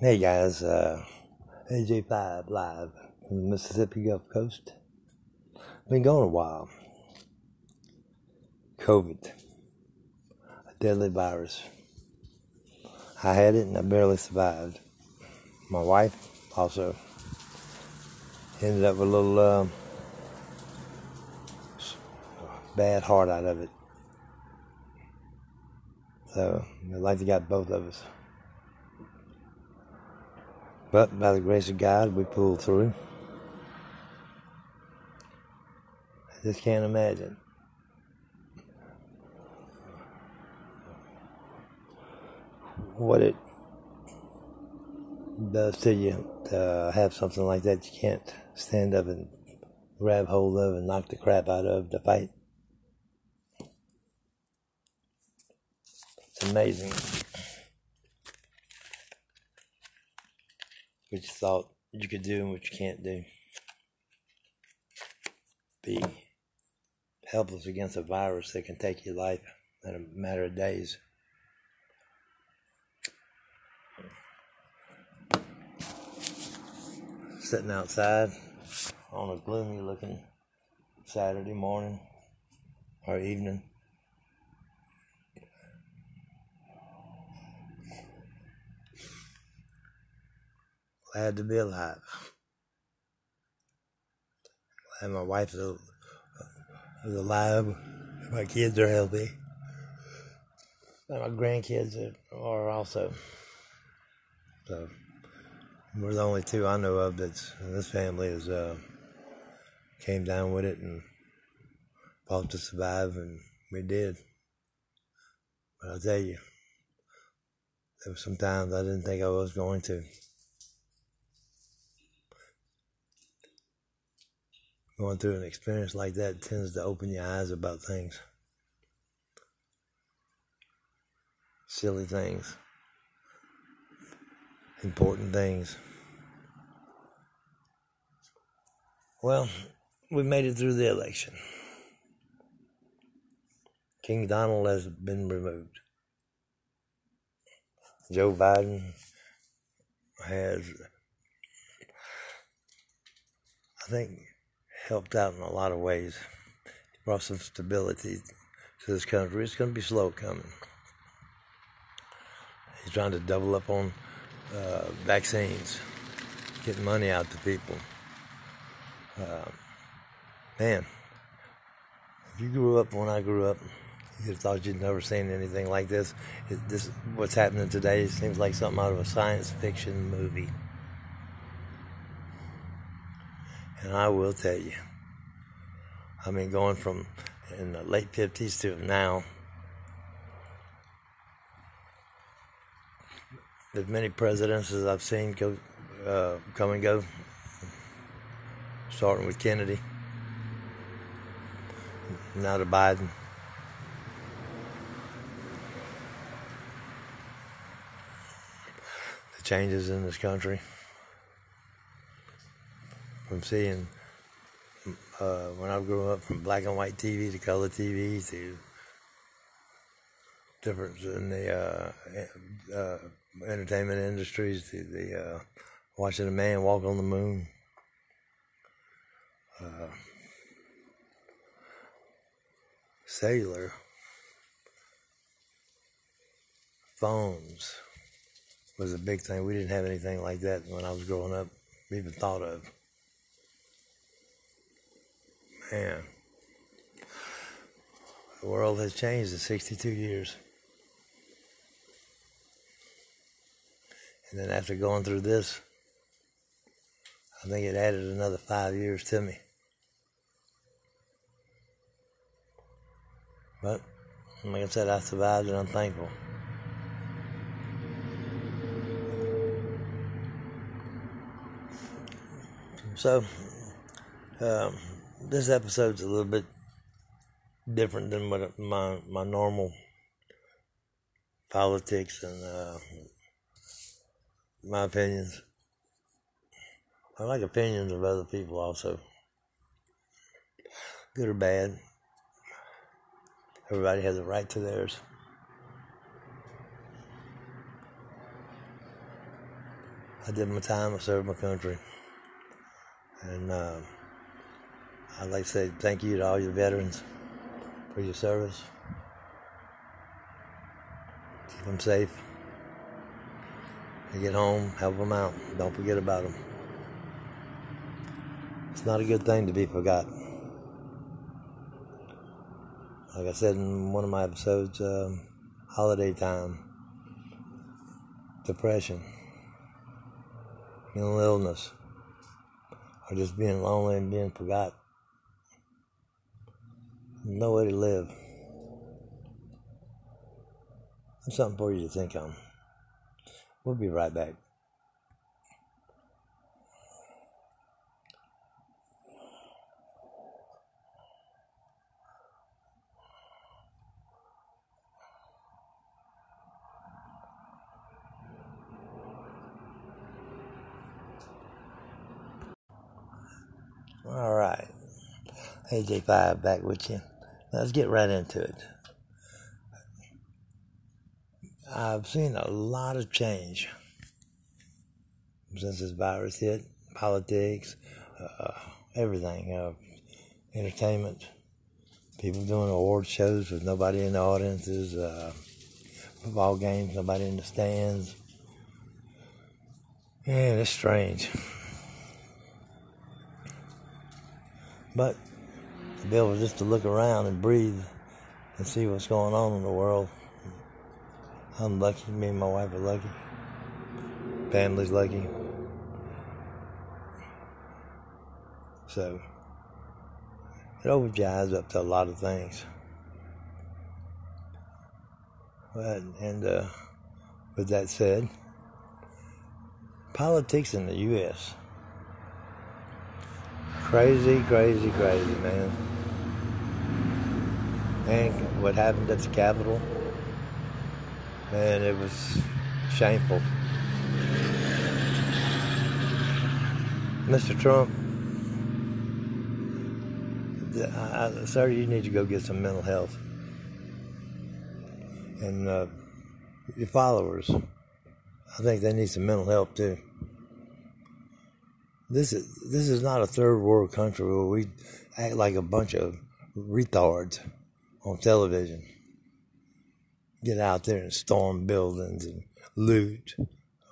Hey guys, uh, AJ5 live from the Mississippi Gulf Coast. Been going a while. COVID, a deadly virus. I had it and I barely survived. My wife also ended up with a little uh, bad heart out of it. So, I'd like to got both of us. But by the grace of God, we pulled through. I just can't imagine. What it does to you to have something like that you can't stand up and grab hold of and knock the crap out of to fight. It's amazing. What you thought you could do and what you can't do. Be helpless against a virus that can take your life in a matter of days. Sitting outside on a gloomy looking Saturday morning or evening. Glad to be alive. Glad my wife is alive. My kids are healthy. And my grandkids are also. So we're the only two I know of that's this family is uh, came down with it and fought to survive, and we did. But I'll tell you, there were some times I didn't think I was going to. Going through an experience like that tends to open your eyes about things. Silly things, important things. Well, we made it through the election. King Donald has been removed. Joe Biden has, I think, helped out in a lot of ways. Brought some stability to this country. It's going to be slow coming. He's trying to double up on uh, vaccines, getting money out to people. Uh, man, if you grew up when I grew up, you thought you'd never seen anything like this. It, this what's happening today seems like something out of a science fiction movie. And I will tell you, I mean, going from in the late 50s to now, as many presidents as I've seen go, uh, come and go, starting with Kennedy, now to Biden. The changes in this country from seeing uh, when I grew up from black and white TV to color TV to difference in the uh, uh, entertainment industries to the uh, watching a man walk on the moon. Uh, cellular phones was a big thing. We didn't have anything like that when I was growing up, even thought of. Man, the world has changed in 62 years. And then after going through this, I think it added another five years to me. But, like I said, I survived and I'm thankful. So, um, this episode's a little bit different than what my my normal politics and uh, my opinions. I like opinions of other people also, good or bad. Everybody has a right to theirs. I did my time. I served my country. And uh, I'd like to say thank you to all your veterans for your service. Keep them safe. They get home, help them out. Don't forget about them. It's not a good thing to be forgotten. Like I said in one of my episodes, um, holiday time, depression, mental illness, or just being lonely and being forgotten. No way to live. That's something for you to think on. We'll be right back. All right. AJ5 back with you. Let's get right into it. I've seen a lot of change since this virus hit. Politics, uh, everything, uh, entertainment, people doing award shows with nobody in the audiences, uh, football games, nobody in the stands. Yeah, it's strange. But to be able just to look around and breathe and see what's going on in the world. I'm lucky. Me and my wife are lucky. Family's lucky. So it opens up to a lot of things. But, and uh, with that said, politics in the U.S. Crazy, crazy, crazy, man. And what happened at the Capitol, man, it was shameful. Mr. Trump, I, sir, you need to go get some mental health. And uh, your followers, I think they need some mental health too. This is this is not a third world country where we act like a bunch of retards on television. Get out there and storm buildings and loot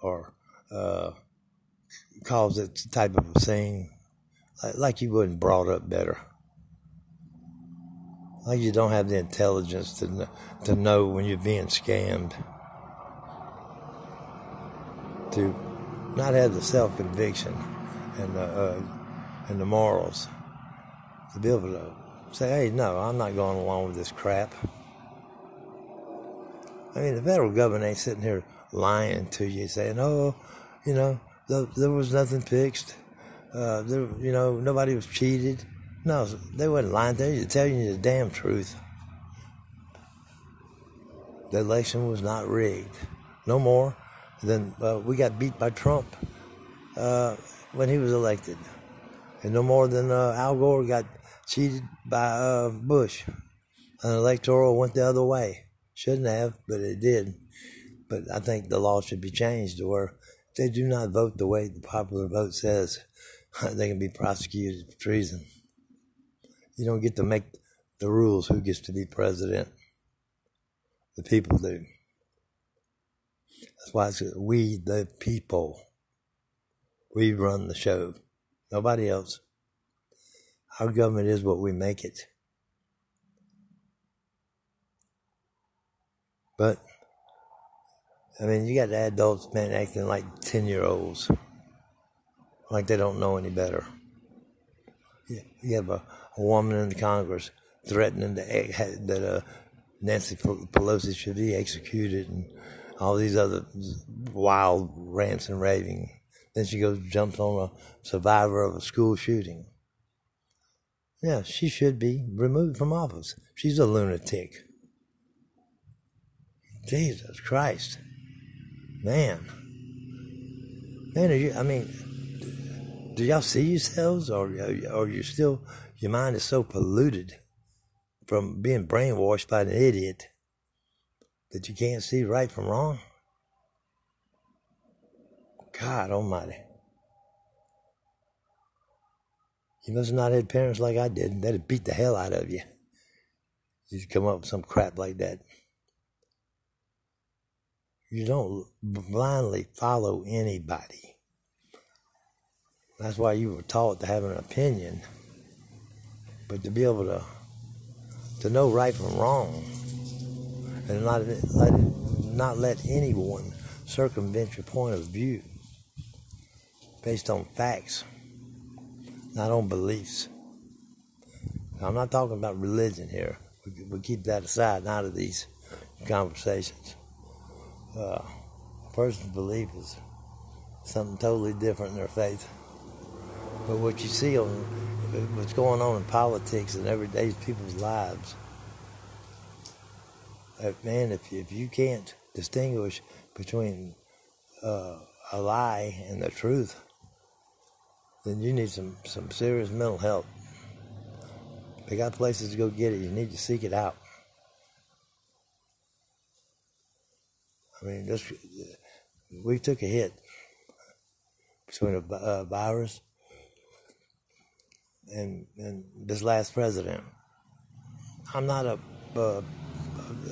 or uh, cause that type of scene like, like you wasn't brought up better. Like you don't have the intelligence to to know when you're being scammed. To not have the self conviction and the uh, and the morals to be able to say, "Hey, no, I'm not going along with this crap." I mean, the federal government ain't sitting here lying to you, saying, "Oh, you know, there was nothing fixed. Uh, there, you know, nobody was cheated." No, they wasn't lying to you. They're telling you the damn truth. The election was not rigged. No more than uh, we got beat by Trump. Uh, when he was elected. And no more than uh, Al Gore got cheated by uh, Bush. An electoral went the other way. Shouldn't have, but it did. But I think the law should be changed to where they do not vote the way the popular vote says. they can be prosecuted for treason. You don't get to make the rules who gets to be president. The people do. That's why it's we, the people. We run the show. Nobody else. Our government is what we make it. But, I mean, you got the adults, man, acting like 10 year olds. Like they don't know any better. You have a, a woman in the Congress threatening to, that uh, Nancy Pelosi should be executed and all these other wild rants and raving then she goes jumps on a survivor of a school shooting. Yeah, she should be removed from office. She's a lunatic. Jesus Christ. Man. Man, you, I mean, do y'all see yourselves or, or you still, your mind is so polluted from being brainwashed by an idiot that you can't see right from wrong? God almighty. You must not had parents like I did. That'd beat the hell out of you. You'd come up with some crap like that. You don't blindly follow anybody. That's why you were taught to have an opinion. But to be able to to know right from wrong and not let not let anyone circumvent your point of view based on facts, not on beliefs. Now, I'm not talking about religion here. We, we keep that aside out of these conversations. Uh, a person's belief is something totally different in their faith. But what you see on what's going on in politics and everyday people's lives, uh, man, if if you can't distinguish between uh, a lie and the truth, then you need some, some serious mental help. They got places to go get it. You need to seek it out. I mean, this we took a hit between a uh, virus and and this last president. I'm not a, a,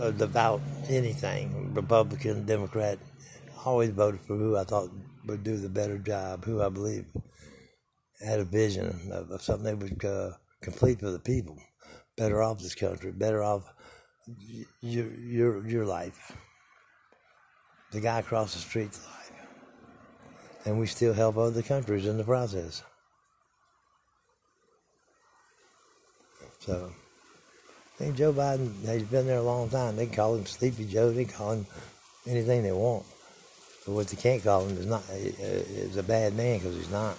a devout anything, Republican, Democrat. I Always voted for who I thought would do the better job, who I believe had a vision of, of something that would uh, complete for the people, better off this country, better off your your your life, the guy across the street's life, and we still help other countries in the process. So, I think Joe Biden, he's been there a long time. They call him Sleepy Joe. They call him anything they want. But what they can't call him is not is a bad man because he's not.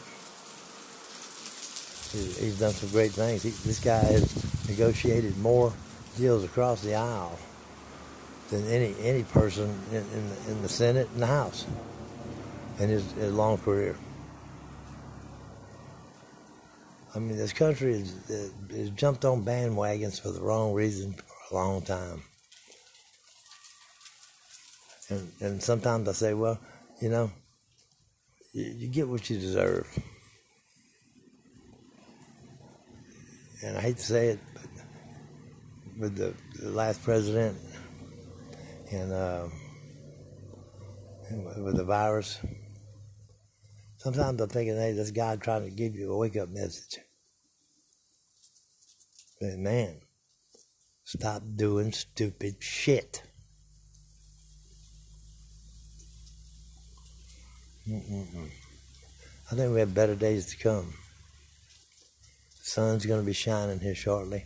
He's done some great things. He, this guy has negotiated more deals across the aisle than any any person in, in, the, in the Senate and the House in his, his long career. I mean, this country has, has jumped on bandwagons for the wrong reason for a long time. And, and sometimes I say, well, you know, you, you get what you deserve. And I hate to say it, but with the, the last president and, uh, with the virus, sometimes I'm thinking, hey, this God trying to give you a wake up message. But man, stop doing stupid shit. Mm-mm-mm. I think we have better days to come. Sun's going to be shining here shortly.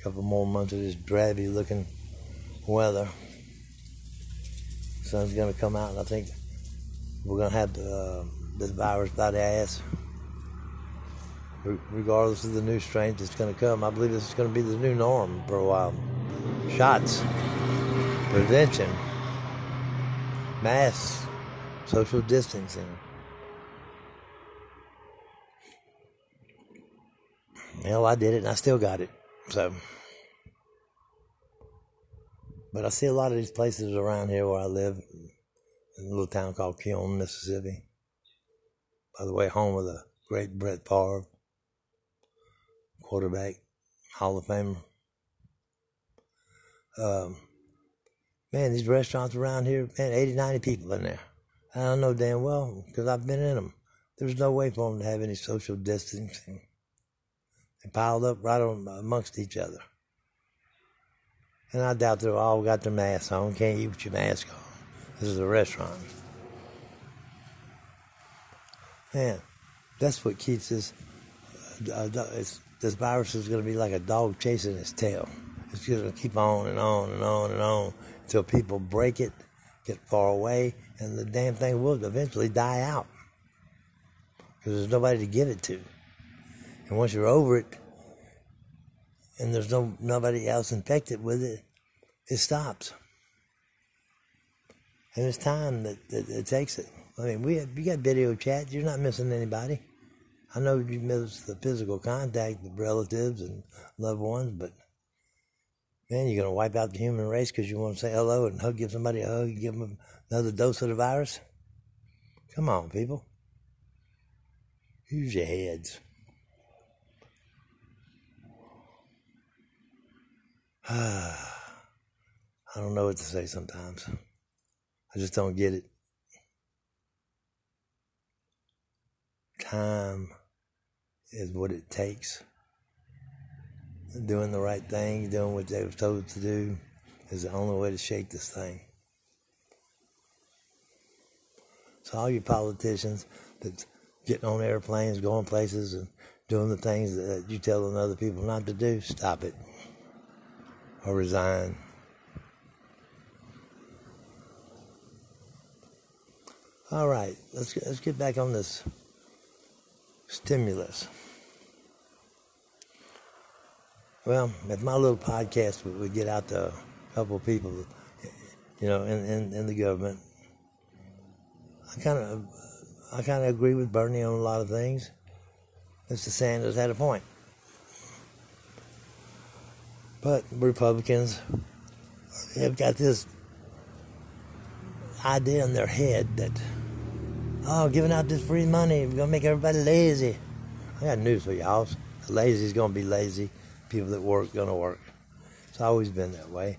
A couple more months of this drabby looking weather. The sun's going to come out, and I think we're going to have the, uh, this virus by the ass regardless of the new strain that's going to come. I believe this is going to be the new norm for a while. Shots, prevention, masks, social distancing. Hell, I did it and I still got it. So, but I see a lot of these places around here where I live, in a little town called Keone, Mississippi. By the way, home of the great Brett Favre quarterback, Hall of Famer. Um, man, these restaurants around here, man, 80, 90 people in there. I don't know damn well because I've been in them. There's no way for them to have any social distancing. They piled up right on, amongst each other. And I doubt they've all got their masks on. Can't eat with your mask on. This is a restaurant. Man, that's what keeps us. Uh, it's this virus is going to be like a dog chasing its tail. It's going to keep on and on and on and on until people break it, get far away, and the damn thing will eventually die out because there's nobody to give it to. And once you're over it, and there's no nobody else infected with it, it stops. And it's time that, that it takes it. I mean, we have, you got video chat. You're not missing anybody. I know you miss the physical contact with relatives and loved ones, but man, you're gonna wipe out the human race because you want to say hello and hug, give somebody a hug, and give them another dose of the virus. Come on, people. Use your heads. I don't know what to say sometimes. I just don't get it. Time is what it takes. Doing the right thing, doing what they were told to do, is the only way to shake this thing. So all you politicians that getting on airplanes, going places, and doing the things that you telling other people not to do, stop it or resign. All right, let's let's get back on this stimulus. Well, if my little podcast would we get out to a couple of people, you know, in, in, in the government, I kind of I kind of agree with Bernie on a lot of things. Mr. Sanders had a point. But Republicans have got this idea in their head that, oh, giving out this free money, we're going to make everybody lazy. I got news for y'all. Lazy is going to be lazy. People that work going to work. It's always been that way.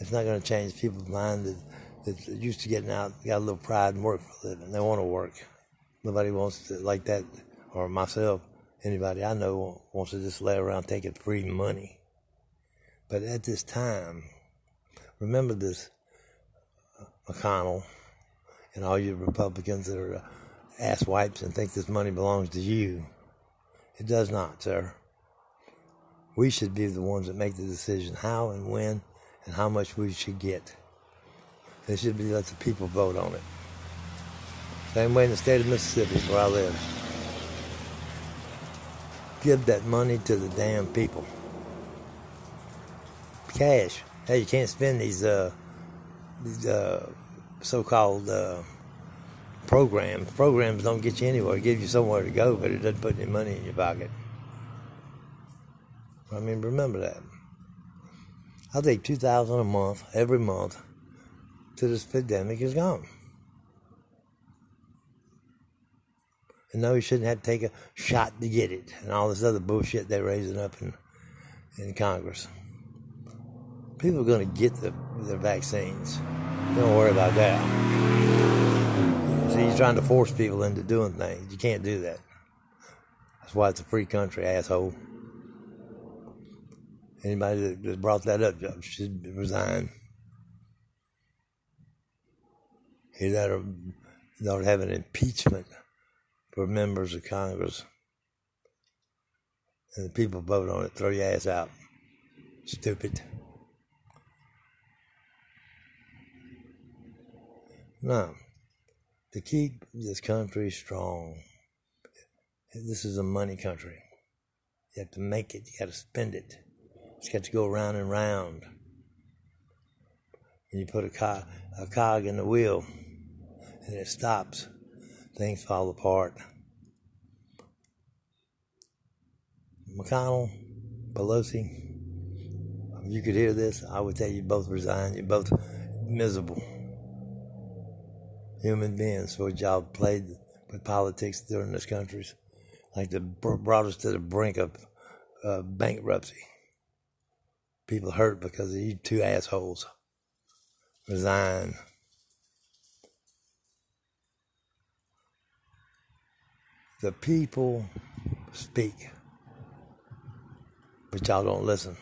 It's not going to change people's mind that, that used to getting out, got a little pride and work for a living. They want to work. Nobody wants to like that, or myself anybody I know wants to just lay around taking free money. But at this time, remember this, uh, McConnell and all you Republicans that are uh, ass wipes and think this money belongs to you. It does not, sir. We should be the ones that make the decision how and when and how much we should get. It should be let the people vote on it. Same way in the state of Mississippi, where I live give that money to the damn people. Cash. Hey, you can't spend these uh, these uh, so-called uh, programs. Programs don't get you anywhere. give you somewhere to go, but it doesn't put any money in your pocket. I mean, remember that. I think two thousand a month every month till this pandemic is gone. And no, he shouldn't have to take a shot to get it, and all this other bullshit they're raising up in in Congress. People are going to get the their vaccines. Don't worry about that. See, he's trying to force people into doing things. You can't do that. That's why it's a free country, asshole. Anybody that brought that up should resign. He ought to have an impeachment for members of Congress. And the people vote on it, throw your ass out. Stupid. Now, to keep this country strong, this is a money country. You have to make it, you got to spend it. It's got to go round and round. And you put a a cog in the wheel, and it stops things fall apart. McConnell, Pelosi, if you could hear this, I would tell you both resign. You're both miserable human beings what y'all played with politics during this country. Like the brought us to the brink of uh, bankruptcy. People hurt because of you two assholes. Resign. The people speak, but y'all don't listen.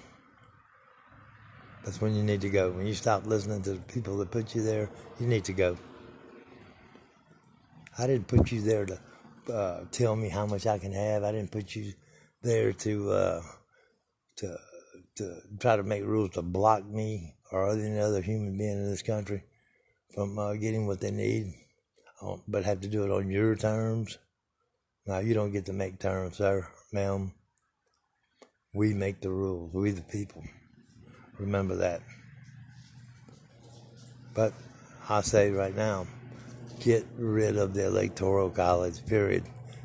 That's when you need to go. When you stop listening to the people that put you there, you need to go. I didn't put you there to uh, tell me how much I can have. I didn't put you there to uh, to to try to make rules to block me or any other human being in this country from uh, getting what they need, uh, but have to do it on your terms. Now, you don't get to make terms, sir, ma'am. We make the rules. We, the people. Remember that. But I say right now, get rid of the Electoral College, period.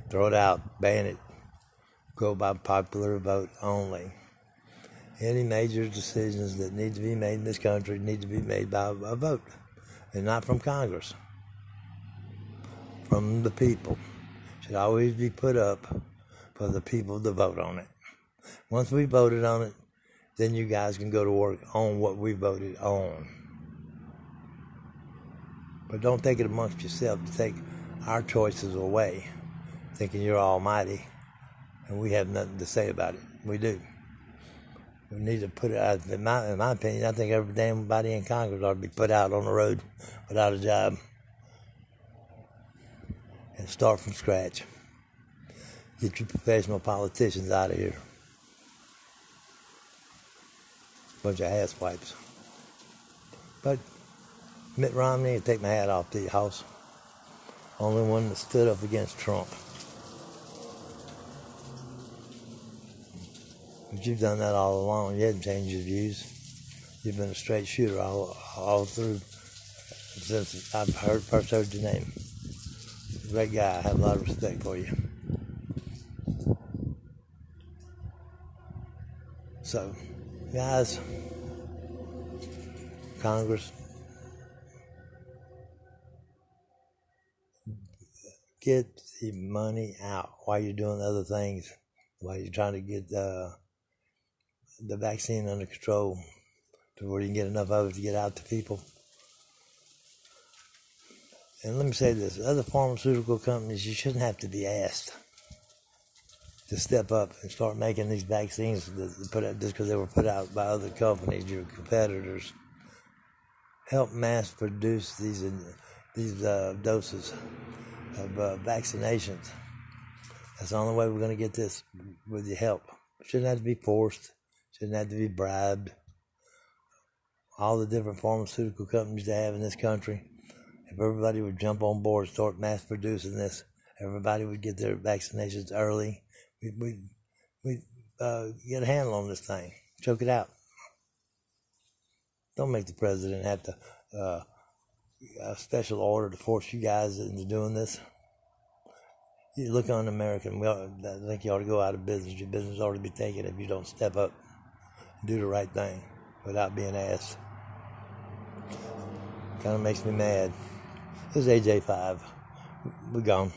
Throw it out, ban it. Go by popular vote only. Any major decisions that need to be made in this country need to be made by a vote and not from Congress. from the people should always be put up for the people to vote on it. Once we voted on it, then you guys can go to work on what we voted on. But don't take it amongst yourself to take our choices away, thinking you're almighty and we have nothing to say about it. We do. We need to put it, in my, in my opinion, I think every damn body in Congress ought to be put out on the road without a job and start from scratch. Get your professional politicians out of here. Bunch of ass wipes. But Mitt Romney, I take my hat off to your house. Only one that stood up against Trump. But you've done that all along. You haven't changed your views. You've been a straight shooter all, all through since I've heard first heard your name. Great guy. I have a lot of respect for you. So, guys, Congress, get the money out while you're doing other things, while you're trying to get uh, the vaccine under control to where you can get enough of it to get out to people. And let me say this other pharmaceutical companies, you shouldn't have to be asked to step up and start making these vaccines that put out, just because they were put out by other companies, your competitors. Help mass produce these these uh, doses of uh, vaccinations. That's the only way we're going to get this with your help. Shouldn't have to be forced. Shouldn't have to be bribed. All the different pharmaceutical companies they have in this country. If everybody would jump on board start mass producing this, everybody would get their vaccinations early we we we uh, get a handle on this thing, choke it out. Don't make the president have to uh, a special order to force you guys into doing this. You look on American. We ought, I think you ought to go out of business. Your business ought to be taken if you don't step up and do the right thing without being asked. Kind of makes me mad. This is AJ5. We're gone.